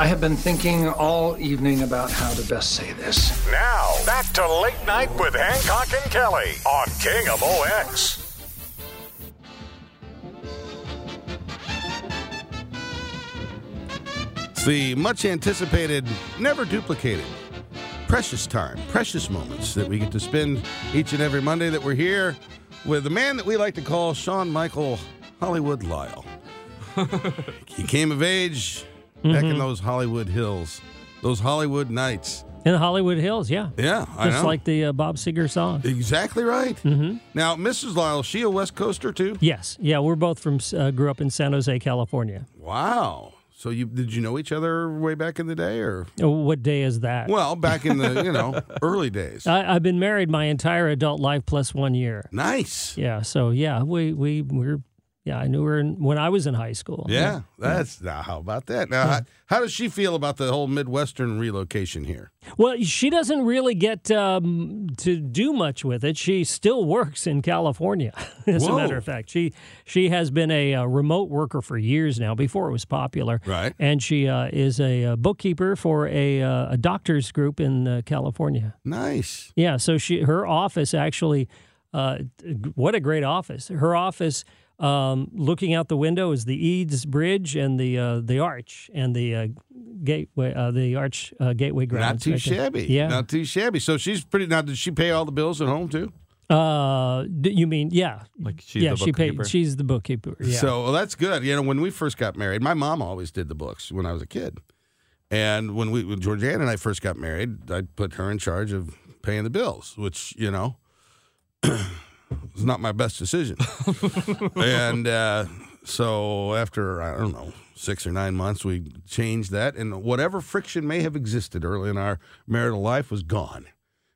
I have been thinking all evening about how to best say this. Now, back to Late Night with Hancock and Kelly on KMOX. It's the much anticipated, never duplicated, precious time, precious moments that we get to spend each and every Monday that we're here with the man that we like to call Sean Michael Hollywood Lyle. he came of age back in those Hollywood hills, those Hollywood nights. In the Hollywood Hills, yeah. Yeah, I Just like the uh, Bob Seger song. Exactly right. Mm-hmm. Now, Mrs. Lyle, she a West Coaster too? Yes, yeah, we're both from, uh, grew up in San Jose, California. Wow. So you did you know each other way back in the day, or Uh, What day is that? well, back in the you know early days? I, I've been married my entire adult life plus one year. Nice. Yeah, so yeah, we we we're yeah, I knew her in, when I was in high school. Yeah, that's now. How about that? Now, how, how does she feel about the whole Midwestern relocation here? Well, she doesn't really get um, to do much with it. She still works in California. As a matter of fact, she she has been a, uh remote worker for years now. Before it was popular, Right. And she uh, is a, uh bookkeeper for a uh, a doctors group in uh, California. Nice. Yeah, so she her office actually, uh, what a great office. Her office, um, looking out the window, is the Eads Bridge and the uh, the arch and the uh, gateway, uh, the arch uh, gateway ground. Not grounds. too right there. shabby. Yeah. Not too shabby. So she's pretty. Now, did she pay all the bills at home too? Uh, you mean yeah? Like she's yeah, the she bookkeeper. paid. She's the bookkeeper. Yeah. So well, that's good. You know, when we first got married, my mom always did the books when I was a kid. And when we, when Georgiana and I first got married, I put her in charge of paying the bills, which you know was not my best decision. and uh, so after I don't know six or nine months, we changed that, and whatever friction may have existed early in our marital life was gone.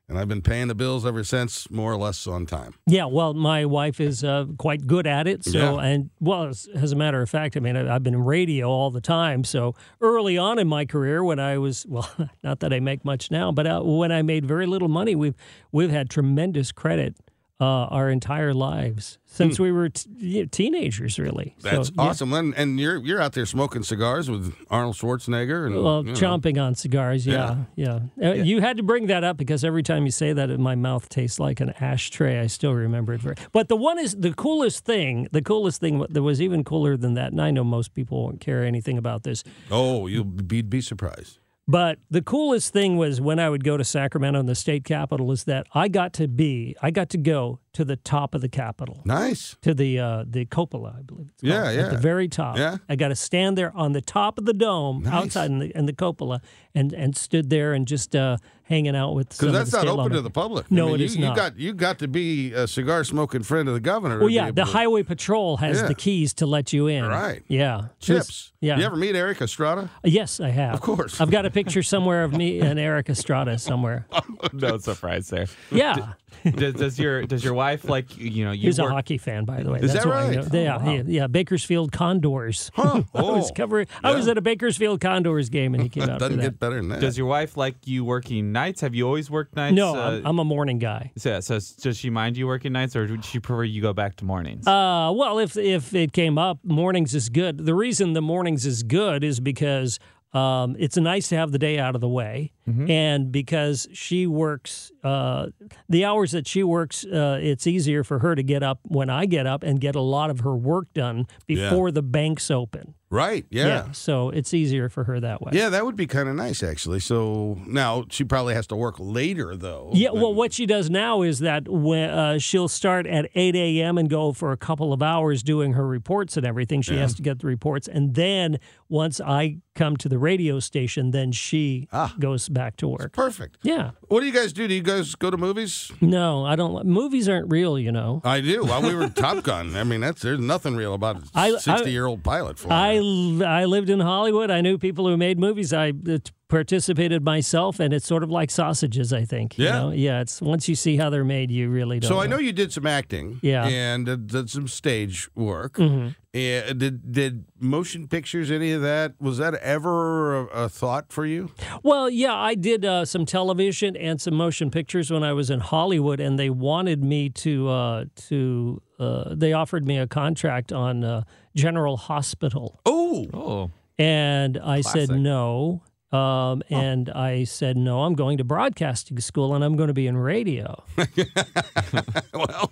And I've been paying the bills ever since, more or less on time. Yeah, well, my wife is uh, quite good at it. So, Yeah. and well, as, as a matter of fact, I mean, I, I've been in radio all the time. So, early on in my career, when I was well, not that I make much now, but uh, when I made very little money, we've we've had tremendous credit uh, our entire lives since we were t- teenagers, really. So, Hmm. That's yeah. awesome. And, and you're you're out there smoking cigars with Arnold Schwarzenegger and Well, you know. chomping on cigars, yeah, yeah. Uh, You had to bring that up because every time you say that, my mouth tastes like an ashtray. I still remember it very. But the one is the coolest thing. The coolest thing that was even cooler than that, and I know most people won't care anything about this. Oh, you'd be, be surprised. But the coolest thing was when I would go to Sacramento in the state capitol. Is that I got to be, I got to go to the top of the capitol. Nice. To the uh, the cupola, I believe. It's Yeah, called, yeah. At the very top. Yeah. I got to stand there on the top of the dome, Nice. outside in the in the cupola, and and stood there and just uh, hanging out with. Because that's not open lawmen. to the public. No, I mean, it you, is you got you got to be a cigar smoking friend of the governor. Well, yeah, the to- highway patrol has Yeah. the keys to let you in. Right. Yeah. Chips. Yeah. You ever meet Erik Estrada? Yes, I have. Of course. I've got a picture somewhere of me and Erik Estrada somewhere. no surprise there. Yeah. does, does your does your wife like you know you He's work, a hockey fan, by the way. Is That's that right? know. yeah, Oh, wow. yeah, yeah, Bakersfield Condors. Huh. I was Oh, covering. I was at a Bakersfield Condors game, and he came out Doesn't that. get better than that. Does your wife like you working nights? Have you always worked nights? no, Uh, I'm, I'm a morning guy. so, so does she mind you working nights, or would she prefer you go back to mornings? Uh, well, if if it came up, mornings is good. The reason the mornings is good is because um, it's nice to have the day out of the way. And because she works, uh, the hours that she works, uh, it's easier for her to get up when I get up and get a lot of her work done Yeah. before the banks open. Right. Yeah. So it's easier for her that way. Yeah, that would be kind of nice, actually. So now she probably has to work later, though. Yeah, well, what she does now is that when uh, she'll start at 8 a.m. and go for a couple of hours doing her reports and everything. She has to get the reports. And then once I come to the radio station, then she Ah. goes back to work. perfect. Yeah. What do you guys do? Do you guys go to movies? No, I don't. Movies aren't real, you know. I do. While we were Top Gun, I mean, that's there's nothing real about I- a I- sixty-year-old pilot. flying I, l- I lived in Hollywood. I knew people who made movies. I participated myself, and it's sort of like sausages, I think. you Yeah. know? Yeah. It's once you see how they're made, you really don't So I know you did some acting, Yeah. and uh, did some stage work. Mm-hmm. And did did motion pictures any of that? Was that ever a, a thought for you? Well, yeah, I did uh, some television and some motion pictures when I was in Hollywood, and they wanted me to uh, to. Uh, they offered me a contract on uh, General Hospital, Oh, Oh, and I said no. Um, and I said no. I'm going to broadcasting school, and I'm going to be in radio. well,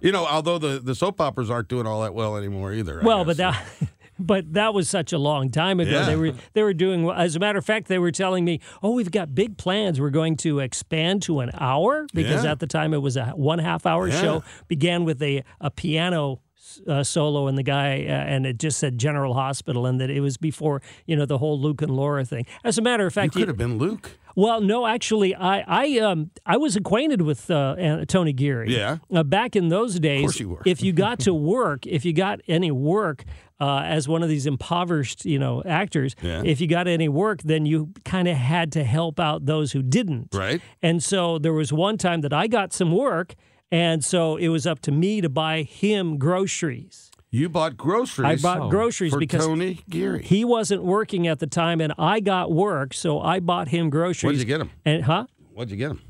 you know, although the, the soap operas aren't doing all that well anymore either. I well, but that. But that was such a long time ago. Yeah. They were they were doing. As a matter of fact, they were telling me, "Oh, we've got big plans. We're going to expand to an hour because Yeah. at the time it was a one half hour Yeah. show. Began with a a piano uh, solo and the guy uh, and it just said General Hospital and that it was before you know the whole Luke and Laura thing. As a matter of fact, you could have been Luke. well, no, actually, I I um I was acquainted with uh, Tony Geary. Yeah. Uh, back in those days, course you were. if you got to work, if you got any work uh, as one of these impoverished, you know, actors, Yeah. if you got any work, then you kind of had to help out those who didn't. Right. And so there was one time that I got some work, and so it was up to me to buy him groceries. You bought groceries. I bought groceries for because Tony Geary. he wasn't working at the time, and I got work, so I bought him groceries. What did you get him? And huh? What'd you get him?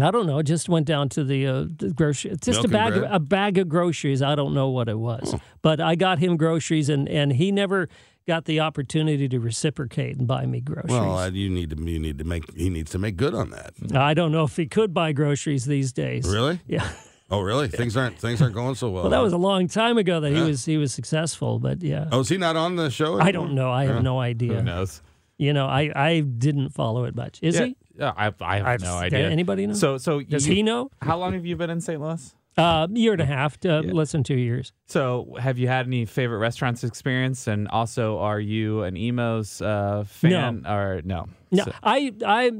I don't know. Just went down to the, uh, the grocery. Just Milk a bag, of, a bag of groceries. I don't know what it was, but I got him groceries, and and he never got the opportunity to reciprocate and buy me groceries. Well, uh, you need to you need to make he needs to make good on that. I don't know if he could buy groceries these days. Really? Yeah. Oh, really? Things aren't things aren't going so well. Well, that was a long time ago that he was he was successful, but yeah. Oh, is he not on the show? I don't know. I have no idea. who idea. knows? You know, I I didn't follow it much. Is yeah, he? I, I have I've- no idea. Anybody know? So, so Does you- he know? How long have you been in St. Louis? Uh, year and a half, uh, less than two years. So, have you had any favorite restaurants experience? And also, are you an Imo's uh, fan or no? No, So- I I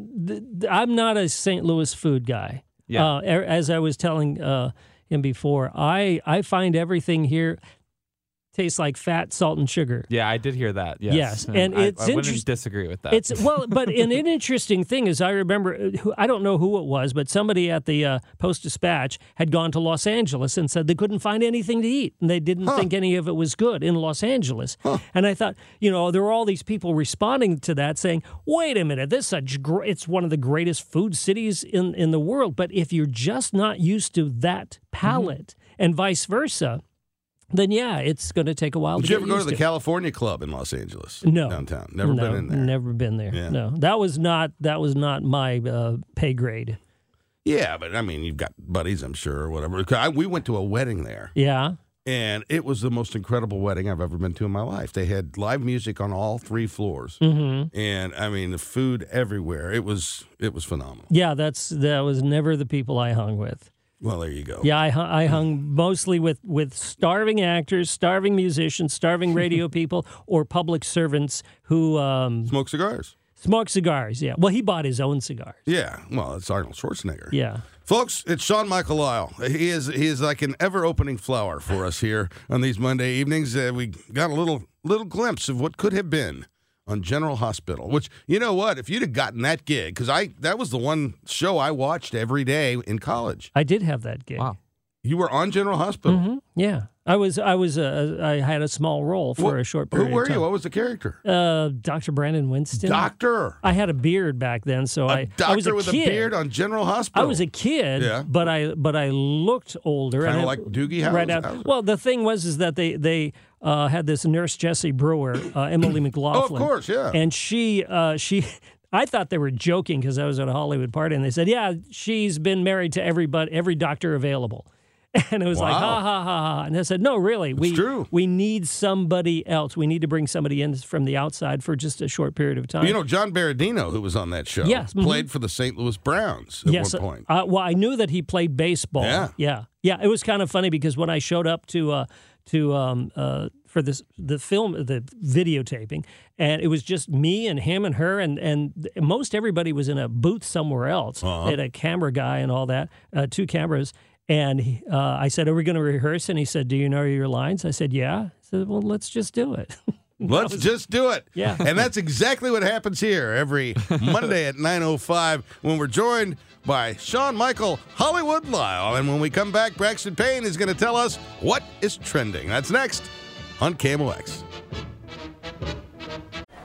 I'm not a St. Louis food guy. Yeah. Uh, as I was telling uh, him before, I I find everything here tastes like fat, salt, and sugar. yeah, I did hear that. Yes, Yes, and I, it's I wouldn't disagree with that. It's well, but an, an interesting thing is I remember uh, I don't know who it was, but somebody at the uh, Post Dispatch had gone to Los Angeles and said they couldn't find anything to eat, and they didn't think any of it was good in Los Angeles. And I thought, you know, there were all these people responding to that, saying, "Wait a minute, this is such gr- it's one of the greatest food cities in in the world." But if you're just not used to that palate, and vice versa. Then yeah, it's going to take a while to. Did to you ever go to the California Club in Los Angeles? No. downtown. Never no, been in there. Never been there. Yeah. No, that was not that was not my uh, pay grade. Yeah, but I mean, you've got buddies, I'm sure, or whatever. I, we went to a wedding there, Yeah, and it was the most incredible wedding I've ever been to in my life. They had live music on all three floors, hmm and I mean, the food everywhere. It was it was phenomenal. yeah. That's that was never the people I hung with. Well, there you go. Yeah, I, I hung mostly with with starving actors, starving musicians, starving radio people, or public servants who um, Smoke cigars. smoke cigars. Yeah, well, he bought his own cigars. Yeah, well, it's Arnold Schwarzenegger. Yeah. Folks, it's Sean Michael Lyle. He is he is like an ever opening flower for us here on these Monday evenings. Uh, we got a little little glimpse of what could have been on General Hospital. Which you know what, if you'd have gotten that gig, because I that was the one show I watched every day in college. I did have that gig. Wow. You were on General Hospital. hmm Yeah, I was. I was. Uh, I had a small role for What- a short period. of. Who were you? What was the character? Uh, Dr. Brandon Winston. Doctor. I had a beard back then, so A I doctor I was a with kid. a beard on General Hospital. I was a kid, Yeah. but I but I looked older. Kinda like Doogie Howser. Right after, well, the thing was is that they they uh, had this nurse Jessie Brewer, uh, Emily McLaughlin. Oh, course, yeah. And she uh, she. I thought they were joking because I was at a Hollywood party, and they said, "Yeah, she's been married to everybody, every doctor available." And it was like, ha ha ha ha. And I said, no, really, we true. we need somebody else. We need to bring somebody in from the outside for just a short period of time. You know, John Berardino, who was on that show, Yes, mhm. played for the St. Louis Browns at yes, one point. Uh, well, I knew that he played baseball. Yeah. yeah, yeah. It was kind of funny because when I showed up to uh, to um, uh, for this the film the videotaping, and it was just me and him and her, and and most everybody was in a booth somewhere else. Uh-huh. They had a camera guy and all that, uh, two cameras. And he, uh, I said, "Are we going to rehearse?" And he said, "Do you know your lines?" I said, "Yeah." I said, "Well, let's just do it." Let's just do it. Yeah. And that's exactly what happens here every Monday at 9.05 when we're joined by Sean Michael Hollywood Lyle. And when we come back, Braxton Payne is going to tell us what is trending. That's next on KMOX.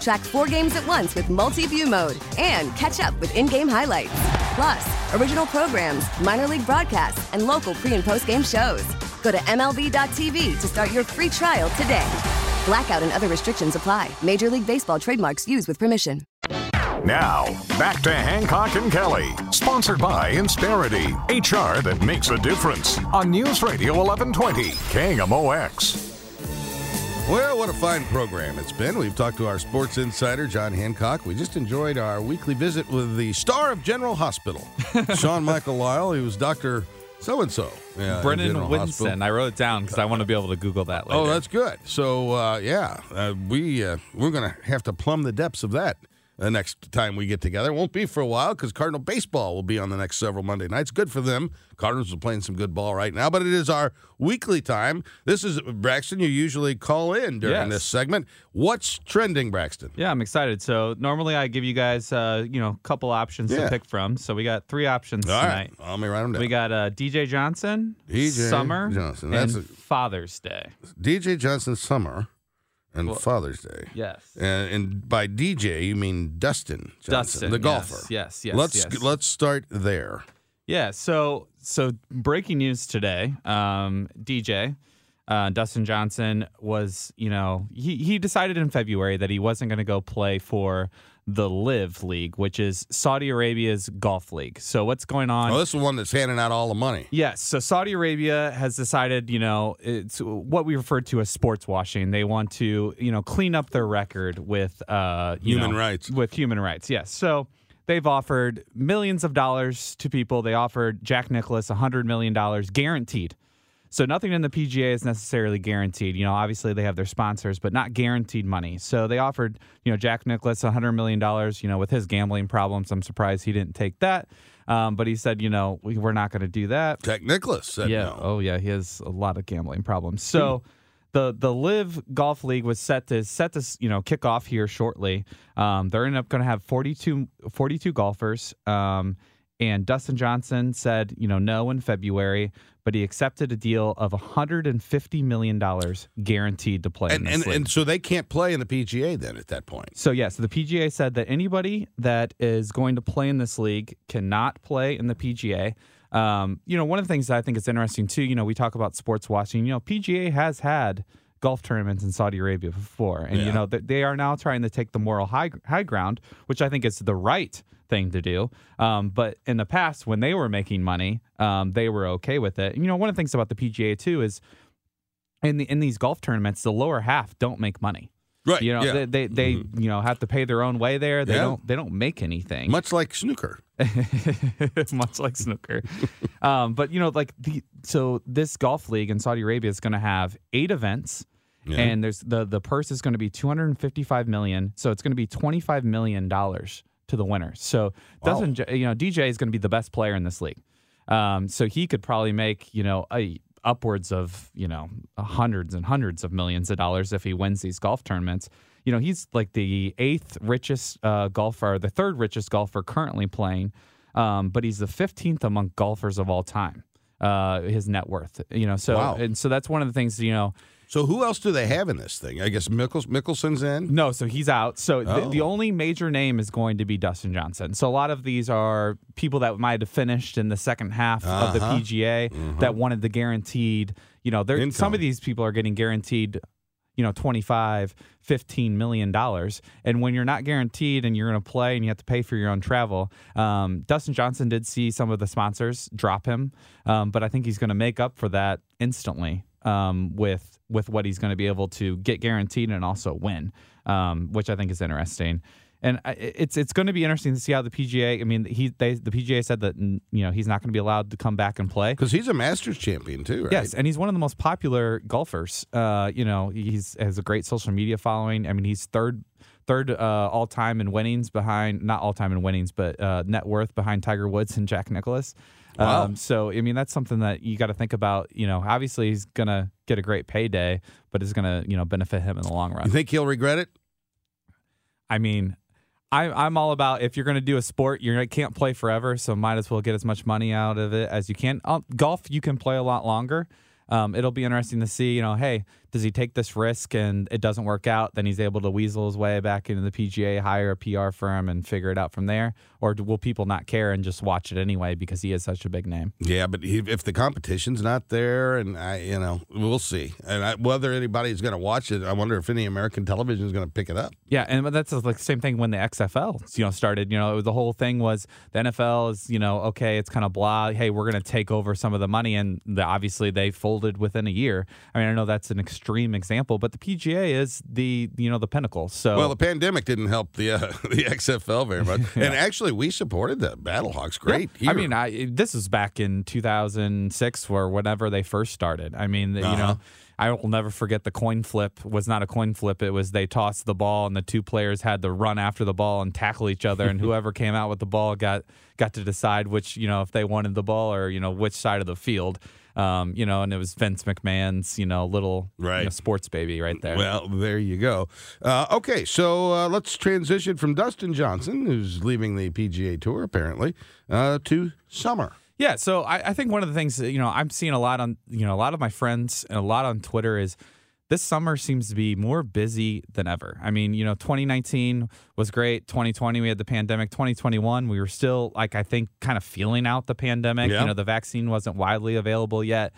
Track four games at once with multi view mode and catch up with in game highlights. Plus, original programs, minor league broadcasts, and local pre and post game shows. Go to MLB.tv to start your free trial today. Blackout and other restrictions apply. Major League Baseball trademarks used with permission. Now, back to Hancock and Kelly, sponsored by Insperity, HR that makes a difference on News Radio 1120, KMOX. Well, what a fine program it's been. We've talked to our sports insider, John Hancock. We just enjoyed our weekly visit with the star of General Hospital, Sean Michael Lyle. He was Dr. So and so. Brennan Winston. I wrote it down because I want to be able to Google that later. Oh, that's good. So, uh, yeah, uh, we, uh, we're going to have to plumb the depths of that the next time we get together. It won't be for a while because Cardinal baseball will be on the next several Monday nights. Good for them. Cardinals are playing some good ball right now, but it is our weekly time. This is Braxton. You usually call in during Yes. this segment. What's trending, Braxton? Yeah, I'm excited. So normally I give you guys, uh, you know, a couple options Yeah. to pick from. So we got three options All tonight. right, let me write them down. We got uh, DJ Johnson, DJ Summer, Johnson. and That's a- Father's Day. DJ Johnson Summer and Well, Father's Day. Yes. And, and by DJ you mean Dustin Johnson, Dustin, the yes, golfer. yes, yes, Let's yes. let's start there. Yeah. So so breaking news today. Um, DJ uh, Dustin Johnson was, you know, he he decided in February that he wasn't going to go play for the LIV League, which is Saudi Arabia's golf league. So what's going on? Oh, this is the one that's handing out all the money. Yes. So Saudi Arabia has decided, you know, it's what we refer to as sports washing. They want to, you know, clean up their record with uh, you Human know, rights. With human rights, yes. So they've offered millions of dollars to people. They offered Jack Nicklaus $100 million guaranteed. So nothing in the PGA is necessarily guaranteed. You know, obviously they have their sponsors, but not guaranteed money. So they offered, you know, Jack Nicklaus $100 million, you know, with his gambling problems. I'm surprised he didn't take that. Um, but he said, you know, we, we're not going to do that. Jack Nicklaus said yeah. no. Oh, yeah. He has a lot of gambling problems. So the the LIV Golf League was set to set to you know kick off here shortly. Um, they're end up going to have 42, 42 golfers. Um, and Dustin Johnson said, you know, no in February, but he accepted a deal of 150 million dollars guaranteed to play in And this and, league. and so they can't play in the PGA then at that point. So yeah, so the PGA said that anybody that is going to play in this league cannot play in the PGA. Um, you know, one of the things that I think is interesting too, you know, we talk about sports washing. You know, PGA has had golf tournaments in Saudi Arabia before, and you know th- they are now trying to take the moral high high ground, which I think is the right thing to do. Um, but in the past, when they were making money, um, they were okay with it. You know, one of the things about the PGA too is in the in these golf tournaments, the lower half don't make money. Right, You know, yeah. they they, they you know have to pay their own way there. They Yeah. don't they don't make anything. Much like snooker. much like snooker. um, but you know, like the so this golf league in Saudi Arabia is going to have eight events, Yeah. and there's the the purse is going to be 255 million. So it's going to be 25 million dollars to the winner. So doesn't you know DJ is going to be the best player in this league. Um, so he could probably make you know a upwards of you know hundreds and hundreds of millions of dollars if he wins these golf tournaments. You know he's like the eighth richest uh, golfer, the third richest golfer currently playing, um, but he's the fifteenth among golfers of all time. Uh, his net worth, you know, so Wow. and so that's one of the things, you know. So who else do they have in this thing? I guess Mickels, Mickelson's in. No, so he's out. So the, the Oh. only major name is going to be Dustin Johnson. So a lot of these are people that might have finished in the second half of the Uh-huh. PGA that wanted the guaranteed, you know, there some of these people are getting guaranteed you know 25 15 million dollars. And when you're not guaranteed and you're going to play and you have to pay for your own travel um, dustin johnson did see some of the sponsors drop him um, but i think he's going to make up for that instantly um, with with what he's going to be able to get guaranteed and also win um, which i think is interesting and it's it's going to be interesting to see how the PGA. I mean, he they the PGA said that you know he's not going to be allowed to come back and play because he's a Masters champion too, right? Yes, and he's one of the most popular golfers. Uh, you know, he's has a great social media following. I mean, he's third third uh, all time in winnings behind not all time in winnings, but uh, net worth behind Tiger Woods and Jack Nicklaus. Wow. Um, so I mean, that's something that you got to think about. You know, obviously he's gonna get a great payday, but it's gonna you know benefit him in the long run. You think he'll regret it? I mean, I, I'm all about if you're going to do a sport, you can't play forever, so might as well get as much money out of it as you can. Uh, golf, you can play a lot longer. Um, it'll be interesting to see, you know, hey, does he take this risk and it doesn't work out? Then he's able to weasel his way back into the PGA, hire a PR firm, and figure it out from there. Or will people not care and just watch it anyway because he is such a big name? Yeah, but he, if the competition's not there, and I, you know, we'll see. And I, whether anybody's going to watch it, I wonder if any American television is going to pick it up. Yeah, and that's like the same thing when the XFL you know started. You know, the whole thing was the NFL is you know okay, it's kind of blah. Hey, we're going to take over some of the money, and the, obviously they folded within a year. I mean, I know that's an extreme example, but the PGA is the you know the pinnacle. So Well, the pandemic didn't help the uh, the XFL very much, and actually, we supported the Battlehawks. Great. Yeah. I mean, I this is back in 2006 or whenever they first started. I mean, you Uh-huh. know, I will never forget the coin flip was not a coin flip. It was they tossed the ball and the two players had to run after the ball and tackle each other, and whoever came out with the ball got got to decide which you know if they wanted the ball or you know which side of the field. Um, you know, and it was Vince McMahon's, you know, little you know, sports baby right there. Well, there you go. Uh, okay, so uh, let's transition from Dustin Johnson, who's leaving the PGA Tour apparently, uh, to Summer. Yeah, so I, I think one of the things that, you know I'm seeing a lot on you know a lot of my friends and a lot on Twitter is this summer seems to be more busy than ever. I mean, you know, 2019 was great. 2020 we had the pandemic. 2021 we were still like I think kind of feeling out the pandemic. Yeah. You know, the vaccine wasn't widely available yet.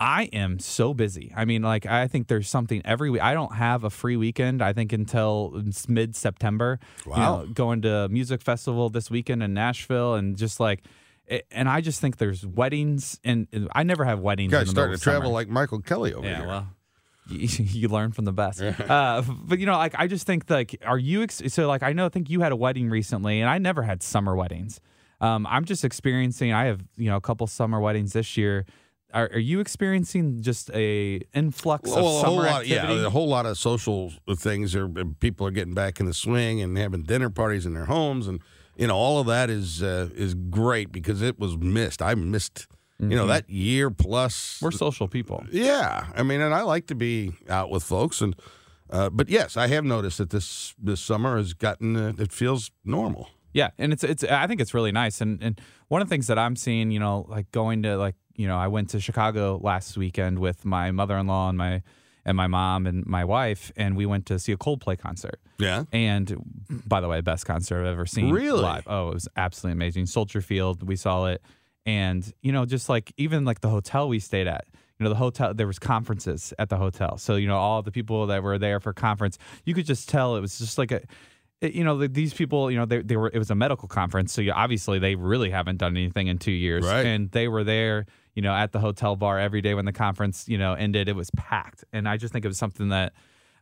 I am so busy. I mean, like I think there's something every week. I don't have a free weekend. I think until mid September. Wow. going to a music festival this weekend in Nashville, and just like, and I just think there's weddings, and I never have weddings. You in guys the middle starting to travel like Michael Kelly over here. yeah, here. well. You, learn from the best, uh, but you know, like I just think, like, are you ex- so? Like, I know, I think you had a wedding recently, and I never had summer weddings. Um, I'm just experiencing. I have, you know, a couple summer weddings this year. Are, are you experiencing just a influx Well, of a whole summer lot, activity? yeah, a whole lot of social things. Are people are getting back in the swing and having dinner parties in their homes, and you know all of that is uh, is great because it was missed. I missed, you know, Mhm. that year plus. We're social people. Yeah, I mean, and I like to be out with folks, and uh, but yes, I have noticed that this this summer has gotten uh, it feels normal. Yeah, and it's it's I think it's really nice. And and one of the things that I'm seeing, you know, like going to like you know, I went to Chicago last weekend with my mother-in-law and my and my mom and my wife, and we went to see a Coldplay concert. Yeah. And by the way, best concert I've ever seen Really? live. Oh, it was absolutely amazing. Soldier Field, we saw it, and you know, just like even like the hotel we stayed at, you know the hotel there was conferences at the hotel. So you know all the people that were there for conference you could just tell it was just like a it- you know the, these people you know they, they were it was a medical conference. So you, obviously they really haven't done anything in two years. Right. and they were there you know at the hotel bar every day when the conference you know ended. It was packed. And i just think it was something that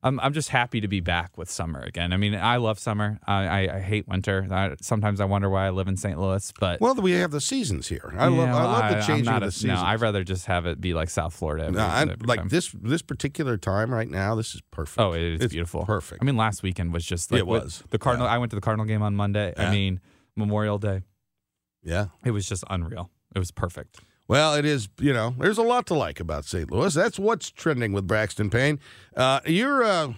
I'm, I'm just happy to be back with summer again. I mean, I love summer. I, I, I hate winter. I, sometimes I wonder why I live in St. Louis, but Well, we have the seasons here. I love Yeah, I love the changing of a- the seasons. No, I'd rather just have it be like South Florida. every- No, I- like time. this this particular time right now. This is perfect. Oh, it is It's beautiful. Perfect. I mean, last weekend was just like It was. the Cardinal. I went to the Cardinal game on Monday. Yeah. I mean, Memorial Day. Yeah. It was just unreal. It was perfect. Well, it is. You know, there's a lot to like about St. Louis. That's what's trending with Braxton Payne. Uh, you're uh,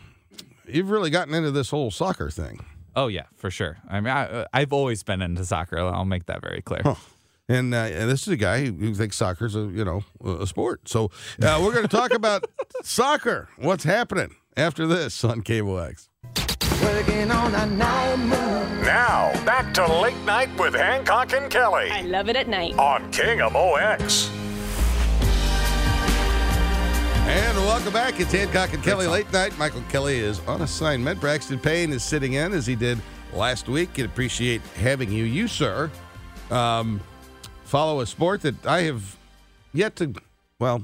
you've really gotten into this whole soccer thing. Oh yeah, for sure. I mean, I, I've always been into soccer. I'll make that very clear. And, uh, and this is a guy who who thinks soccer's a you know a sport. So uh, we're going to talk about soccer. What's happening after this on KMOX? Working on a night. Now, back to Late Night with Hancock and Kelly I love it at night. on KMOX. And welcome back. It's Hancock and Kelly late night. Michael Kelly is on assignment. Braxton Payne is sitting in as he did last week. And appreciate having you. You, sir, um, follow a sport that I have yet to, well,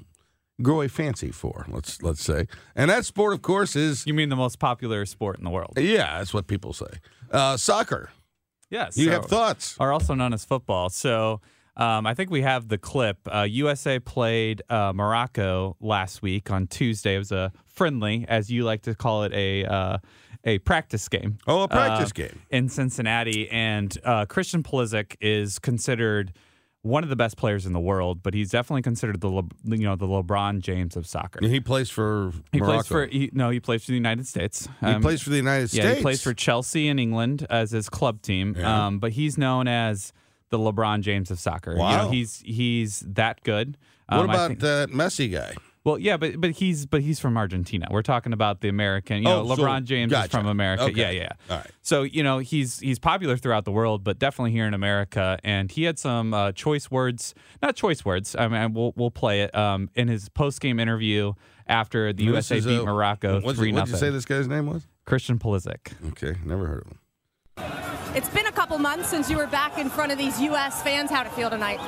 grow a fancy for. Let's let's say, and that sport, of course, is You mean the most popular sport in the world? yeah, that's what people say. Uh, soccer. Yes. You so- have thoughts? Are also known as football. So um, I think we have the clip. Uh, USA played uh, Morocco last week on Tuesday. It was a friendly, as you like to call it, a uh, a practice game. Oh, a practice uh, game. in Cincinnati, and uh, Christian Pulisic is considered one of the best players in the world, but he's definitely considered the Le- you know the LeBron James of soccer. He plays for He Morocco. plays for he, no, he plays for the United States. He plays for the United yeah, States. he plays for Chelsea in England as his club team. Yeah. Um, but he's known as the LeBron James of soccer. You know, Wow. he's he's that good. What Um, I about think- that Messi guy? Well, yeah, but but he's but he's from Argentina. We're talking about the American. You Oh, know, so- LeBron James is from America. Okay. Yeah, yeah. All right. So you know he's he's popular throughout the world, but definitely here in America. And he had some uh, choice words, not choice words. I mean, we'll we'll play it um, in his post game interview after the This USA beat uh, Morocco what's- three What did you say this guy's name was? Christian Pulisic. Okay, never heard of him. It's been a couple months since you were back in front of these U.S. fans. How'd it feel tonight?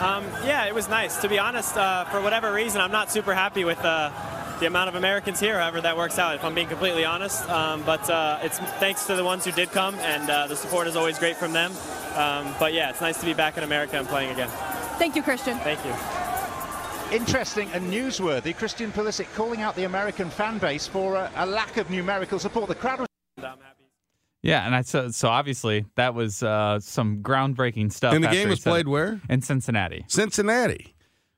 Um, yeah, it was nice. To be honest, uh, for whatever reason, I'm not super happy with uh, the amount of Americans here. However, that works out. If I'm being completely honest, um, but uh, it's thanks to the ones who did come, and uh, the support is always great from them. Um, but yeah, it's nice to be back in America and playing again. Thank you, Christian. Thank you. Interesting and newsworthy. Christian Pulisic calling out the American fan base for a, a lack of numerical support. The crowd was. Yeah, and I so so obviously that was uh, some groundbreaking stuff. And the game was played where? In Cincinnati. Cincinnati.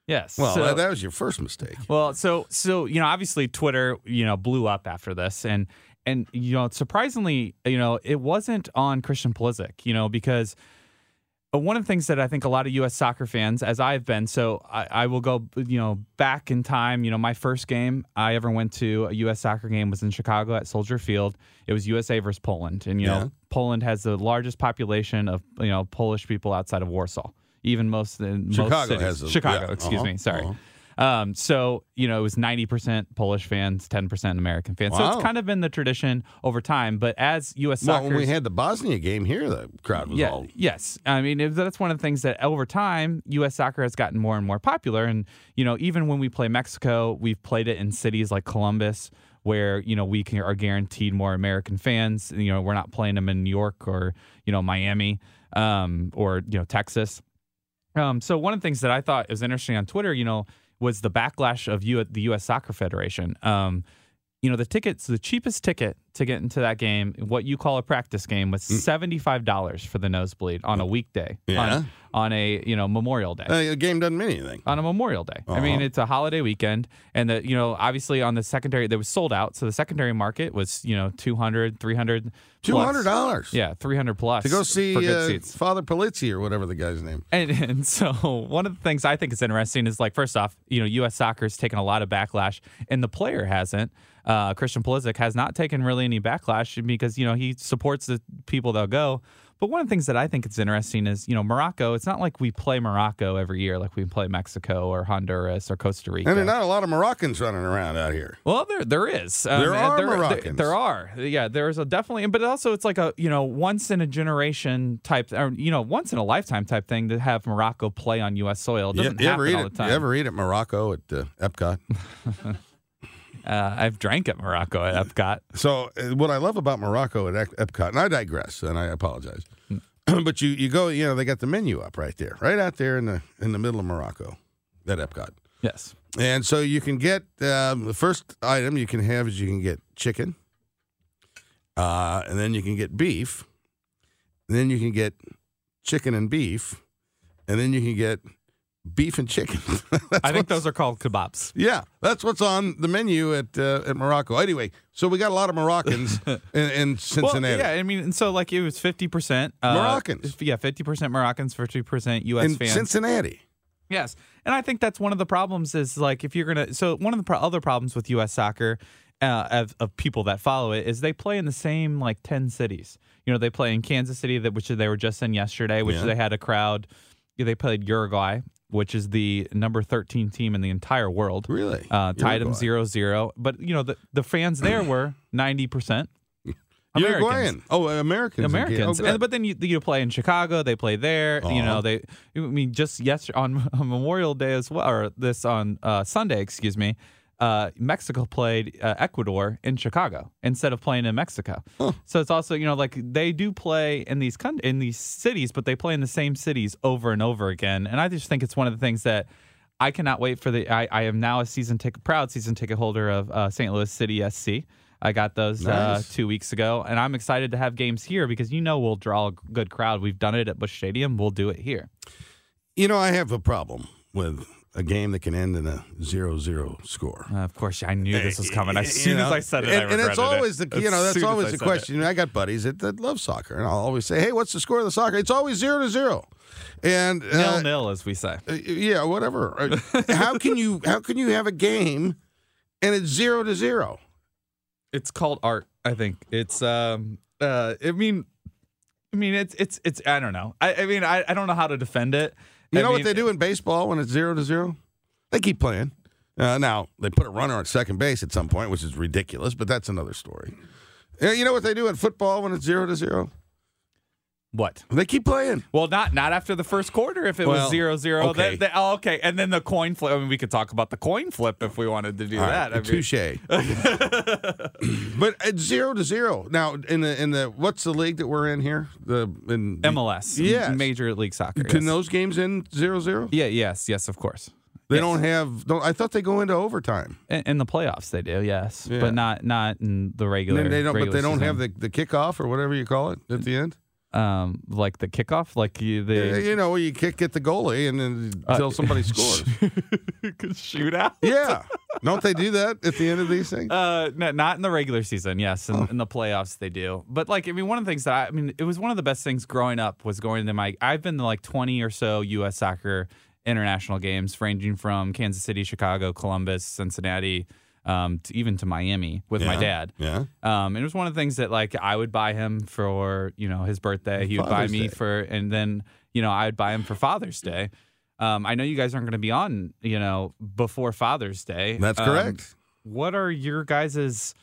Yes. Well, so- that, that was your first mistake. Well, so so you know, obviously Twitter, you know, blew up after this, and and you know, surprisingly, you know, it wasn't on Christian Pulisic, you know, because one of the things that I think a lot of U.S. soccer fans, as I've been, so I, I will go, you know, back in time. You know, my first game I ever went to a U.S. soccer game was in Chicago at Soldier Field. It was USA versus Poland, and you Yeah. know, Poland has the largest population of you know Polish people outside of Warsaw. Even most in most Chicago cities. has a- Chicago, yeah, excuse uh-huh, me, sorry. uh-huh. Um, so you know, it was ninety percent Polish fans, ten percent American fans. So it's kind of been the tradition over time. But as U.S. Well, soccer, when we had the Bosnia game here, the crowd was yeah, all. yes. I mean, it- that's one of the things that over time, U.S. soccer has gotten more and more popular. And, you know, even when we play Mexico, we've played it in cities like Columbus, where, you know, we can, are guaranteed more American fans. You know, we're not playing them in New York or, you know, Miami um, or, you know, Texas. Um, so one of the things that I thought was interesting on Twitter, you know, was the backlash of U- at the U.S. Soccer Federation. Um, you know, the tickets, the cheapest ticket to get into that game, what you call a practice game, was seventy-five dollars for the nosebleed on a weekday. Yeah. On, on a you know Memorial Day. Uh, the game doesn't mean anything. on a Memorial Day. I mean, Uh-huh. it's a holiday weekend, and the you know obviously on the secondary there was sold out, so the secondary market was you know 200 300 Two hundred dollars. Yeah, three hundred plus To go see uh. Father Polizzi or whatever the guy's name. And, and so one of the things I think is interesting is like first off, you know, U.S. soccer's taken a lot of backlash, and the player hasn't. Uh, Christian Pulisic has not taken really any backlash because you know he supports the people that'll go. But one of the things that I think is interesting is, you know, Morocco, it's not like we play Morocco every year like we play Mexico or Honduras or Costa Rica. And there are not a lot of Moroccans running around out here. Well, there there is. There are there, Moroccans. There, there are. Yeah, there's a definitely, but also it's like a you know once in a generation type, or you know once in a lifetime type thing to have Morocco play on U.S. soil. It doesn't you happen ever eat all the time. You ever eat at Morocco at uh, Epcot? Uh, I've drank at Morocco at Epcot. So uh, what I love about Morocco at Epcot, and I digress, and I apologize, but you you go, you know, they got the menu up right there, right out there in the in the middle of Morocco, at Epcot. Yes. And so you can get um, the first item you can have is you can get chicken, uh, and then you can get beef, and then you can get chicken and beef, and then you can get beef and chicken. I think those are called kebabs. Yeah, that's what's on the menu at uh, at Morocco. Anyway, so we got a lot of Moroccans in, in Cincinnati. Well, yeah, I mean, and so like it was fifty percent uh, Moroccans. Yeah, fifty percent Moroccans, fifty percent U.S. in fans. Cincinnati. Yes, and I think that's one of the problems is like if you're gonna. So one of the pro- other problems with U.S. soccer. Uh, of, of people that follow it is they play in the same like 10 cities you know they play in kansas city that which they were just in yesterday which Yeah. they had a crowd they played uruguay which is the number 13 team in the entire world really uh, tied them Uruguay. 0-0 but you know the, the fans there were 90% Uruguayan. Oh, Americans. Americans, Oh, and, but then you you play in Chicago. They play there. You Uh-huh. know they. I mean, just yesterday on, on Memorial Day as well, or this on uh, Sunday, excuse me. Uh, Mexico played uh, Ecuador in Chicago instead of playing in Mexico. So it's also you know like they do play in these con- in these cities, but they play in the same cities over and over again. And I just think it's one of the things that I cannot wait for the. I, I am now a season ticket proud season ticket holder of uh, St. Louis City SC. I got those uh, Nice. two weeks ago, and I'm excited to have games here because you know we'll draw a good crowd. We've done it at Busch Stadium. We'll do it here. You know, I have a problem with a game that can end in a 0-0 score. Uh, of course, I knew this was coming. As You soon as I said it, and, and it's always it. the you know that's always the question. I got buddies that, that love soccer, and I'll always say, "Hey, what's the score of the soccer?" It's always zero to zero, and it. uh, Nil nil, as we say. uh, yeah, whatever. Uh, how can you how can you have a game and it's zero to zero? It's called art. I think it's. um uh I mean, I mean it's it's it's. I don't know. I, I mean I, I don't know how to defend it. You I know what they do in baseball when it's zero to zero? They keep playing. Uh, now they put a runner on second base at some point, which is ridiculous, but that's another story. Uh, You know what they do in football when it's zero to zero? What? They keep playing. Well, not not after the first quarter. If it Well, was zero zero, okay. They- they- oh, okay. And then the coin flip. I mean, we could talk about the coin flip if we wanted to do All that. right, touche. but it's zero to zero now. In the in the what's the league that we're in here? The in MLS, Yes. Major League Soccer. Can yes. those games end zero zero? Yeah. Yes. Yes. Of course. They Yes. don't have. Don't, I thought they go into overtime. In, in the playoffs, they do. Yes, Yeah. but not not in the regular. they don't. But they don't have the, the kickoff or whatever you call it at the end. Um like the kickoff, like you the you know, you kick at the goalie and then Uh, until somebody scores. shootout. yeah, don't they do that at the end of these things? Uh, no, not in the regular season. Yes, in, in the playoffs they do. But like, I mean, one of the things that I, I mean, it was one of the best things growing up was going to my. I've been to like twenty or so U.S. soccer international games, ranging from Kansas City, Chicago, Columbus, Cincinnati, um, to even to Miami with my dad. Yeah. Um, and it was one of the things that like I would buy him for you know his birthday. He would buy me Day. for, and then you know I would buy him for Father's Day. Um, I know you guys aren't going to be on, you know, before Father's Day. That's Um, correct. what are your guys's?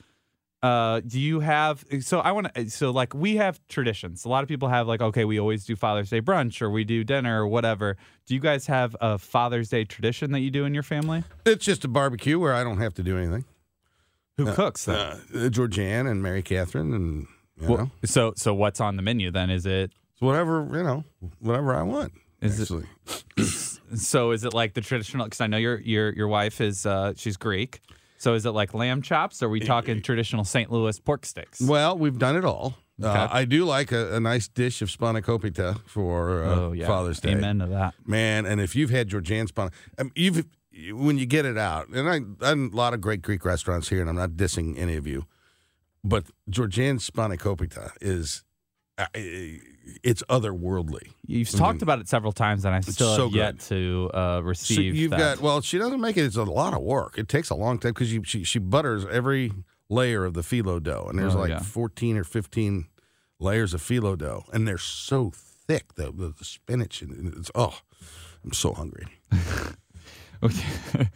Uh, do you have? So I want to. So like we have traditions. A lot of people have like, okay, we always do Father's Day brunch or we do dinner or whatever. Do you guys have a Father's Day tradition that you do in your family? It's just a barbecue where I don't have to do anything. Who Uh, cooks? Then? Uh, Georgianne and Mary Catherine and you Well, know, so so what's on the menu then? Is it it's whatever you know, whatever I want. Is it- actually. so is it like the traditional? Because I know your your your wife is uh she's Greek. So is it like lamb chops? Or are we talking traditional St. Louis pork steaks? Well, we've done it all. Uh, I do like a, a nice dish of spanakopita for uh, Oh, yeah. Father's Day. Amen to that. man. And if you've had Georgian span, um, you've when you get it out, and I, I'm a lot of great Greek restaurants here, and I'm not dissing any of you, but Georgian spanakopita is uh, it's otherworldly. You've I talked about it several times, and I still so have yet to uh, So receive. you've that. got well, she doesn't make it. It's a lot of work. It takes a long time because she she butters every layer of the phyllo dough, and there's Oh, like yeah. 14 or 15 layers of phyllo dough, and they're so thick. The the, the spinach and it's oh, I'm so hungry. Okay.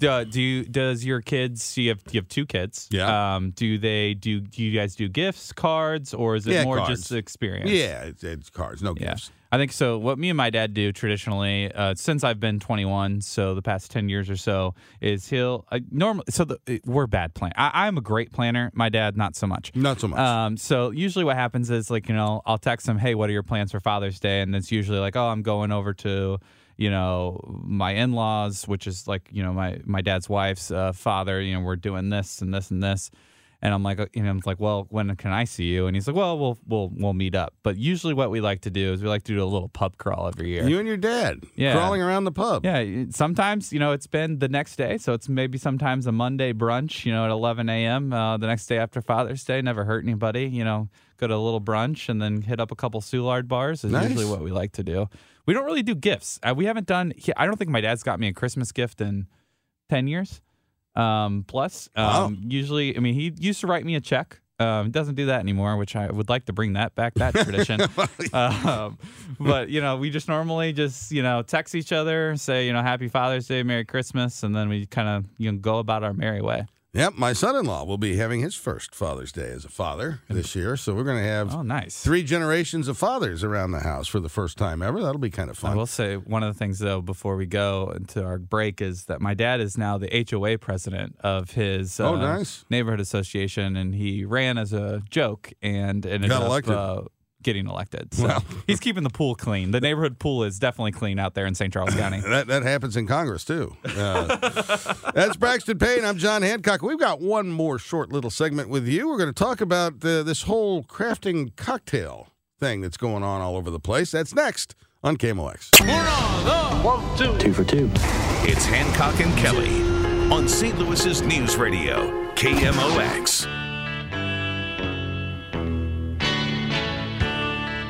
Do, do you does your kids you have you have two kids Yeah. um do they do do you guys do gifts cards or is it Yeah, more cards. just experience Yeah, it's, it's cards, no Yeah. gifts. I think so. What me and my dad do traditionally, uh, since I've been 21, so the past 10 years or so, is he'll uh, normally. So the, we're bad plan. I, I'm a great planner. My dad, not so much. Not so much. Um, so usually what happens is like you know I'll text him, hey, what are your plans for Father's Day? And it's usually like, oh, I'm going over to you know my in-laws, which is like you know my my dad's wife's uh, father. You know we're doing this and this and this. And I'm like, uh, you know, I'm like, well, when can I see you? And he's like, well, we'll we'll we'll meet up. But usually, what we like to do is we like to do a little pub crawl every year. You and your dad Yeah. crawling around the pub. Yeah, sometimes you know it's been the next day, so it's maybe sometimes a Monday brunch, you know, at 11 a.m. Uh, the next day after Father's Day. Never hurt anybody, you know. Go to a little brunch and then hit up a couple Soulard bars is Nice. usually what we like to do. We don't really do gifts. Uh, we haven't done. I don't think my dad's got me a Christmas gift in 10 years um, plus. Um, Usually, I mean, he used to write me a check. Um, he doesn't do that anymore, which I would like to bring that back, that tradition. um, but you know, we just normally just you know text each other, say you know Happy Father's Day, Merry Christmas, and then we kind of you know go about our merry way. Yep, my son-in-law will be having his first Father's Day as a father this year, so we're going to have oh nice three generations of fathers around the house for the first time ever. That'll be kind of fun. I will say one of the things though before we go into our break is that my dad is now the HOA president of his Oh, uh, nice. neighborhood association, and he ran as a joke and ended Got up elected. Uh, getting elected. So Well. he's keeping the pool clean. The neighborhood pool is definitely clean out there in St. Charles County. That that happens in Congress too. Uh, that's Braxton Payne. I'm John Hancock. We've got one more short little segment with you. We're going to talk about uh, this whole crafting cocktail thing that's going on all over the place. That's next on KMOX. One, two. Two for two. It's Hancock and Kelly on St. Louis's News Radio, KMOX.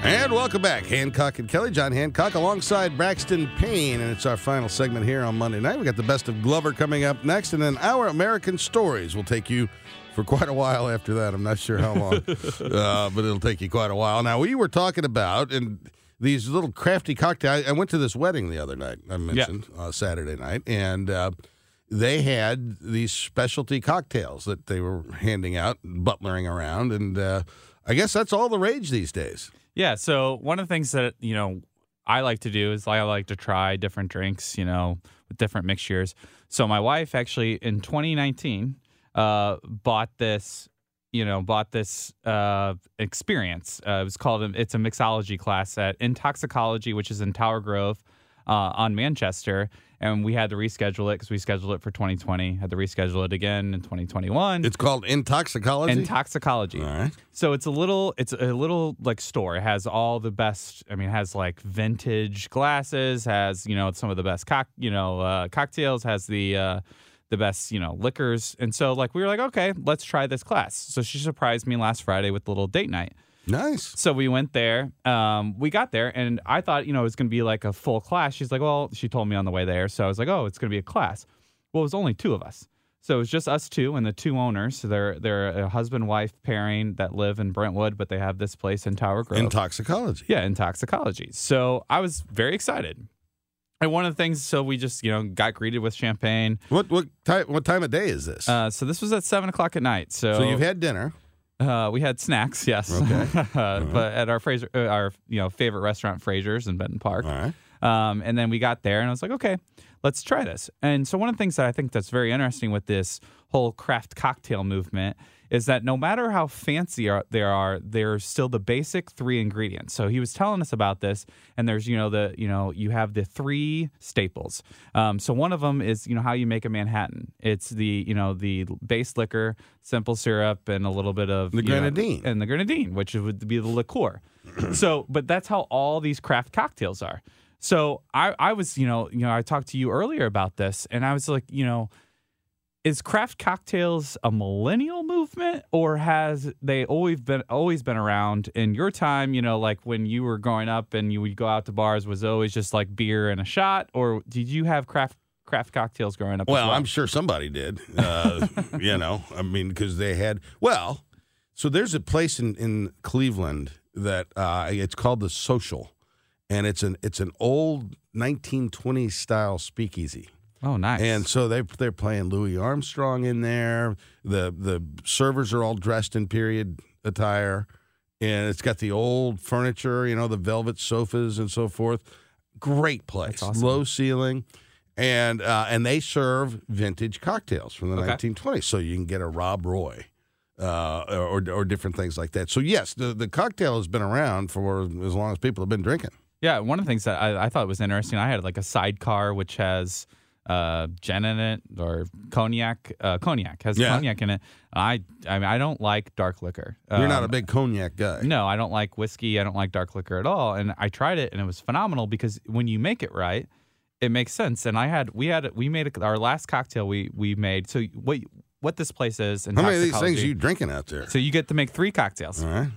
And welcome back, Hancock and Kelly. John Hancock alongside Braxton Payne, and it's our final segment here on Monday night. We got the best of Glover coming up next, and then our American stories will take you for quite a while after that. I'm not sure how long, uh, but it'll take you quite a while. Now we were talking about and these little crafty cocktails. I went to this wedding the other night. I mentioned uh, Saturday night, and uh, they had these specialty cocktails that they were handing out, butlering around, and uh, I guess that's all the rage these days. Yeah. So one of the things that you know I like to do is I like to try different drinks, you know, with different mixtures. So my wife actually in 2019 uh, bought this, you know, bought this uh, experience. Uh, it was called it's a mixology class at Intoxicology, which is in Tower Grove uh, on Manchester. And we had to reschedule it because we scheduled it for 2020. Had to reschedule it again in 2021. It's called Intoxicology. Intoxicology. All right. So it's a little, it's a little like store. It has all the best. I mean, it has like vintage glasses. Has you know some of the best cock, you know, uh, cocktails. Has the uh, the best you know liquors. And so like we were like, okay, let's try this class. So she surprised me last Friday with a little date night. Nice. So we went there. Um, we got there, and I thought, you know, it was going to be like a full class. She's like, well, she told me on the way there. So I was like, oh, it's going to be a class. Well, it was only two of us. So it was just us two and the two owners. So they're they're a husband wife pairing that live in Brentwood, but they have this place in Tower Grove. Intoxicology. Yeah, Intoxicology. So I was very excited. And one of the things, so we just you know got greeted with champagne. What what time what time of day is this? Uh, so this was at seven o'clock at night. So so you've had dinner. Uh, we had snacks, yes. Okay. uh, But at our Frazer, uh, our you know favorite restaurant, Frazer's in Benton Park. Right. Um, and then we got there, and I was like, okay, let's try this. And so one of the things that I think that's very interesting with this whole craft cocktail movement is that no matter how fancy are, they are, there's still the basic three ingredients. So he was telling us about this, and there's you know the you know you have the three staples. Um, so one of them is you know how you make a Manhattan. It's the you know the base liquor, simple syrup, and a little bit of The you know, grenadine. and the grenadine, which would be the liqueur. so, but that's how all these craft cocktails are. So I, I was, you know, you know, I talked to you earlier about this, and I was like, you know, is craft cocktails a millennial movement, or has they always been always been around in your time? You know, like when you were growing up and you would go out to bars, was always just like beer and a shot, or did you have craft craft cocktails growing up? Well, well? I'm sure somebody did. Uh, you know, I mean, because they had. Well, so there's a place in in Cleveland that uh, it's called the Social, and it's an it's an old 1920s style speakeasy. Oh, nice. And so they they're playing Louis Armstrong in there. The the servers are all dressed in period attire, and it's got the old furniture, you know, the velvet sofas and so forth. Great place, awesome. low ceiling, and uh, and they serve vintage cocktails from the Okay. 1920s. So you can get a Rob Roy. Uh, or, or different things like that. So yes, the, the cocktail has been around for as long as people have been drinking. Yeah, one of the things that I, I thought was interesting, I had like a sidecar which has uh, gin in it or cognac. Uh, cognac has Yeah. cognac in it. I I mean I don't like dark liquor. You're not Um, a big cognac guy. No, I don't like whiskey. I don't like dark liquor at all. And I tried it, and it was phenomenal because when you make it right, it makes sense. And I had we had we made a, our last cocktail we we made. So what what this place is? In How many of these things are you drinking out there? So you get to make three cocktails. All right.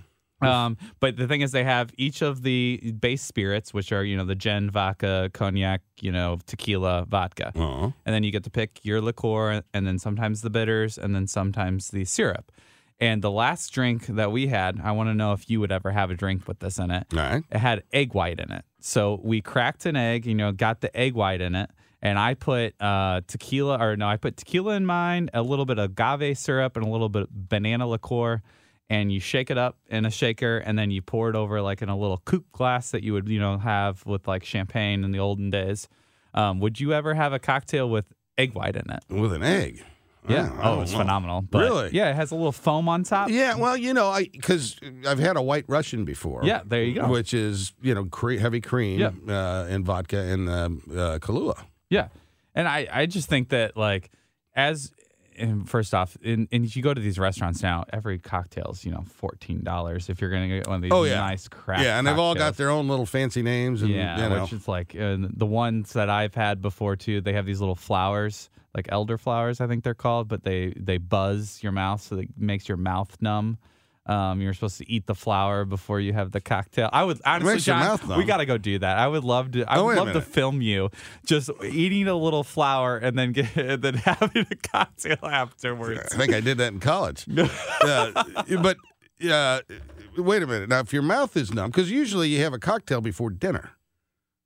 Um, but the thing is, they have each of the base spirits, which are you know the gin, vodka, cognac, you know tequila, vodka, Uh-huh. and then you get to pick your liqueur, and then sometimes the bitters, and then sometimes the syrup. And the last drink that we had, I want to know if you would ever have a drink with this in it. Right. It had egg white in it. So we cracked an egg, you know, got the egg white in it. And I put uh, tequila, or no, I put tequila in mine, a little bit of agave syrup, and a little bit of banana liqueur. And you shake it up in a shaker, and then you pour it over like in a little coupe glass that you would, you know, have with like champagne in the olden days. Um, would you ever have a cocktail with egg white in it? With an egg? Yeah. I Oh, it's phenomenal. But Really? Yeah, it has a little foam on top. Yeah, well, you know, I because I've had a white Russian before. Yeah, there you go. Which is you know cre- heavy cream Yeah. uh, and vodka and um, uh, Kahlua. Yeah, and I I just think that like as first off, and, and if you go to these restaurants now, every cocktail's you know fourteen dollars if you're gonna get one of these Oh yeah, nice craft. Yeah, and they've all got their own little fancy names. And, yeah, you know. which is like uh, the ones that I've had before too. They have these little flowers, like elder flowers, I think they're called, but they they buzz your mouth so it makes your mouth numb. Um, you're supposed to eat the flower before you have the cocktail. I would honestly, John, we got to go do that. I would love to. I Oh, would love to film you just eating a little flower and then get and then having a cocktail afterwards. I think I did that in college. uh, but uh, wait a minute. Now, if your mouth is numb, because usually you have a cocktail before dinner,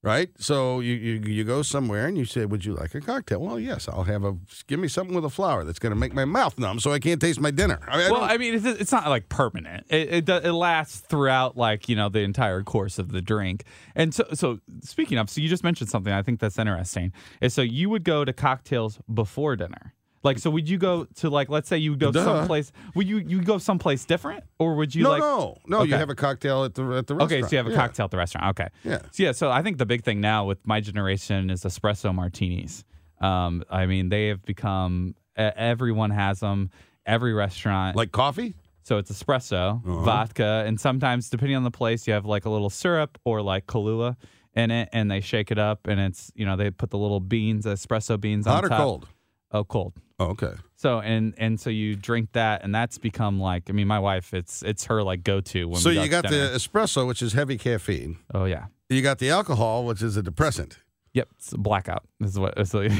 right? So you, you you go somewhere and you say, "Would you like a cocktail?" Well, yes, I'll have a. Give me something with a flower that's going to make my mouth numb, so I can't taste my dinner. I mean, well, don't- I mean, it's, it's not like permanent. It, it it lasts throughout like you know the entire course of the drink. And so so speaking of, so you just mentioned something I think that's interesting. Is so you would go to cocktails before dinner. Like so, would you go to like let's say you go Duh. someplace? Would you you go someplace different, or would you no, like no, no. You have a cocktail at the at the restaurant. Okay, so you have a Yeah. cocktail at the restaurant. Okay. Yeah. So yeah, so I think the big thing now with my generation is espresso martinis. Um, I mean, they have become everyone has them. Every restaurant like coffee. So it's espresso, Uh-huh. vodka, and sometimes depending on the place, you have like a little syrup or like Kahlua in it, and they shake it up, and it's you know they put the little beans, espresso beans, Hot on or top. cold? Oh, cold. Oh, okay. So and and so you drink that, and that's become like I mean, my wife, it's it's her like go to when So you got dinner. the espresso, which is heavy caffeine. Oh yeah. You got the alcohol, which is a depressant. Yep, it's a blackout. This is what it's like.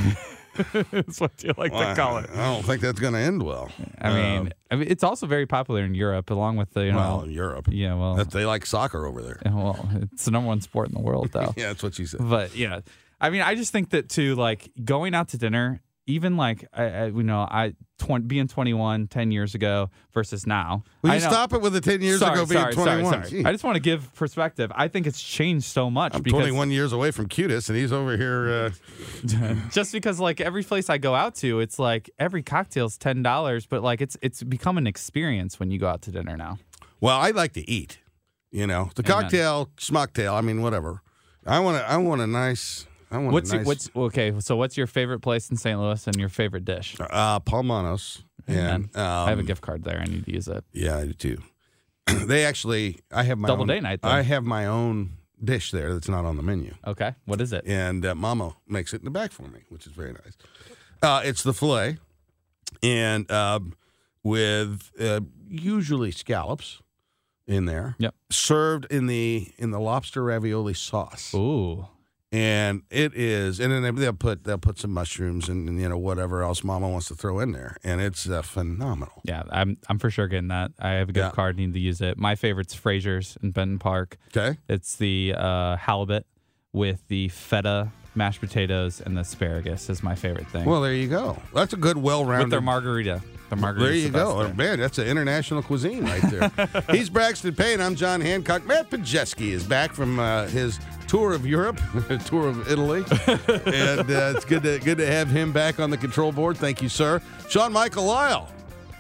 That's what you like Well, to call it. I don't think that's going to end well. I mean, Um, I mean, it's also very popular in Europe, along with the you know, well, in Europe. Yeah, well, That- they like soccer over there. Well, it's the number one sport in the world, though. yeah, that's what she said. But yeah, I mean, I just think that too, like going out to dinner, even like I, I you know, I being 21 10 years ago versus now. Will I you stop it with the 10 years Sorry, ago being sorry, sorry, 21? sorry. I just want to give perspective. I think it's changed so much I'm because 21 years away from Cutis, and he's over here. Uh, just because like every place I go out to, it's like every cocktail's ten dollars, but like it's it's become an experience when you go out to dinner now. well, I like to eat. You know, the Amen. cocktail, smocktail. I mean, whatever. I want to. I want a nice. I want What's a your, nice, what's okay? So what's your favorite place in St. Louis and your favorite dish? uh, Paul Manno's. And Amen. I have a um, gift card there. I need to use it. Yeah, I do too. they actually, I have my Double own, day night, though. I have my own dish there that's not on the menu. Okay, what is it? And uh, Mama makes it in the back for me, which is very nice. Uh, it's the filet, and um, with uh, usually scallops in there. Yep. Served in the in the lobster ravioli sauce. Ooh. And it is. And then they'll put they'll put some mushrooms and, and you know whatever else Mama wants to throw in there, and it's uh, phenomenal. Yeah, I'm I'm for sure getting that. I have a gift Yeah. card, need to use it. My favorite's Frazer's in Benton Park. Okay. It's the uh, halibut with the feta mashed potatoes and the asparagus is my favorite thing. Well, there you go. That's a good, well-rounded. with their margarita. The margarita. There you go. Man, that's an international cuisine right there. He's Braxton Payne. I'm John Hancock. Matt Pajeski is back from uh, his tour of Europe, tour of Italy, and uh, it's good to good to have him back on the control board. Thank you, sir. Sean Michael Lyle,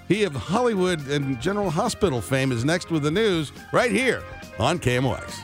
he of Hollywood and General Hospital fame, is next with the news right here on KMOX.